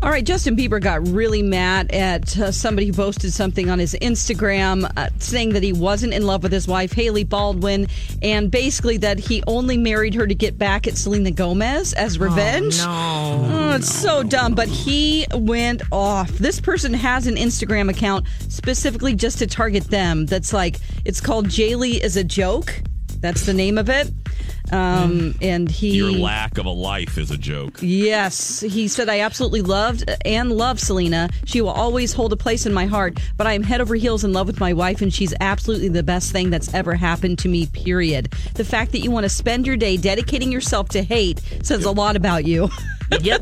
All right, Justin Bieber got really mad at uh, somebody who posted something on his Instagram uh, saying that he wasn't in love with his wife, Hailey Baldwin, and basically that he only married her to get back at Selena Gomez as revenge. no. Oh, it's so dumb, but he went off. This person has an Instagram account specifically just to target them. That's like, it's called Jailey is a joke. That's the name of it. Um, and he. Your lack of a life is a joke. Yes, he said, I absolutely loved and love Selena. She will always hold a place in my heart, but I am head over heels in love with my wife, and she's absolutely the best thing that's ever happened to me, period. The fact that you want to spend your day dedicating yourself to hate says a lot about you. Yep.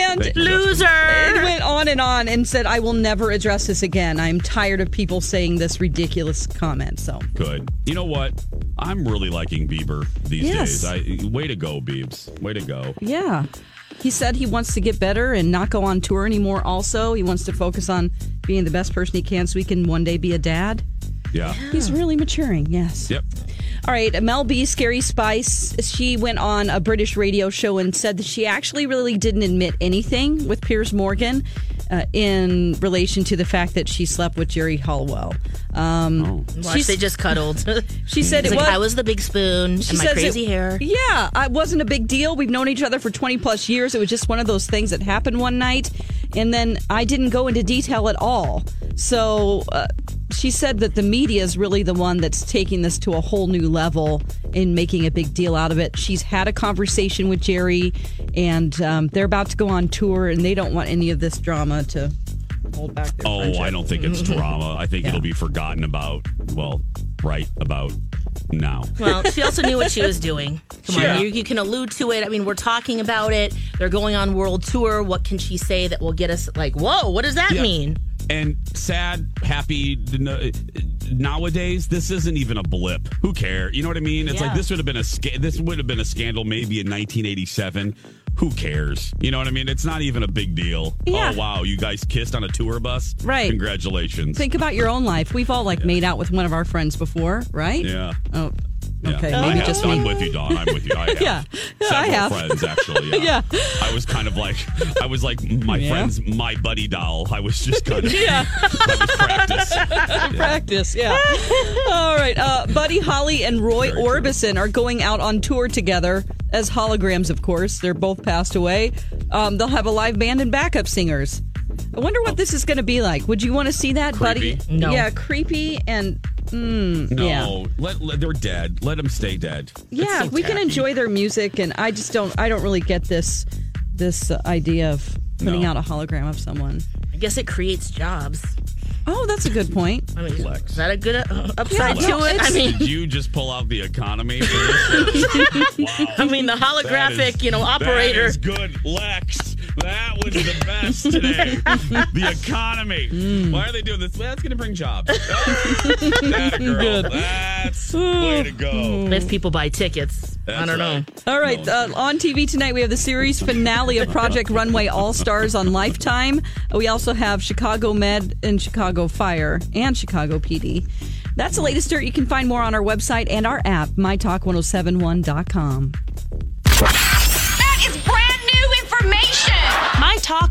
and Thank Loser. it went on and on and said, I will never address this again. I'm tired of people saying this ridiculous comment. So, Good. You know what? I'm really liking Bieber these Yes. days. I, way to go, Biebs. Way to go. yeah. He said he wants to get better and not go on tour anymore, also. He wants to focus on being the best person he can so he can one day be a dad. Yeah. He's really maturing, yes. Yep. All right, Mel B, Scary Spice, she went on a British radio show and said that she actually really didn't admit anything with Piers Morgan uh, in relation to the fact that she slept with Geri Halliwell. Um, Watch, they just cuddled. She said it like, was. I was the big spoon she and my crazy it- hair. Yeah, it wasn't a big deal. We've known each other for 20 plus years. It was just one of those things that happened one night. And then I didn't go into detail at all. So uh, she said that the media is really the one that's taking this to a whole new level and making a big deal out of it. She's had a conversation with Geri, and um, they're about to go on tour, and they don't want any of this drama to hold back their Oh, friendship. I don't think it's drama. I think it'll be forgotten about, well, right about now. Well, she also knew what she was doing. Come Yeah. on, you, you can allude to it. I mean, we're talking about it. They're going on world tour. What can she say that will get us like, whoa, what does that Yeah. mean? And sad, happy. Nowadays, this isn't even a blip. Who cares? You know what I mean? It's like this would have been a sca- this would have been a scandal maybe in 1987. Who cares? You know what I mean? It's not even a big deal. Yeah. Oh wow, you guys kissed on a tour bus. Right. Congratulations. Think about your own life. We've all like made out with one of our friends before, right? yeah. Oh, Yeah. okay. I Maybe have. just I'm with you, Don. I'm with you. I have. Yeah. Yeah, I Several have. friends actually. Yeah. Yeah. I was kind of like I was like my Yeah. friend's my buddy doll. I was just kind of Yeah. that was practice. Practice, yeah. All right. Uh, Buddy Holly and Roy Very true. Orbison are going out on tour together as holograms, of course. They're both passed away. Um, they'll have a live band and backup singers. I wonder what this is going to be like. Would you want to see that, Creepy. Buddy? No. Yeah, creepy and. Mm, No, Yeah. let, let they're dead. Let them stay dead. Yeah, so we can enjoy their music, and I just don't. I don't really get this this uh, idea of putting No. out a hologram of someone. I guess it creates jobs. Oh, that's a good point. I mean, Flex. is that a good uh, upside Yeah, to no, it? I mean, Did you just pull out the economy? Wow. I mean, the holographic, is- you know, operator. That is good, Lex. That was the best today. the economy. Mm. Why are they doing this? That's going to bring jobs. that girl. That's way to go. If people buy tickets, I don't know. right. All right, uh, on TV tonight we have the series finale of Project Runway All Stars on Lifetime. We also have Chicago Med and Chicago Fire and Chicago PD. That's the latest dirt. You can find more on our website and our app, mytalk1071.com.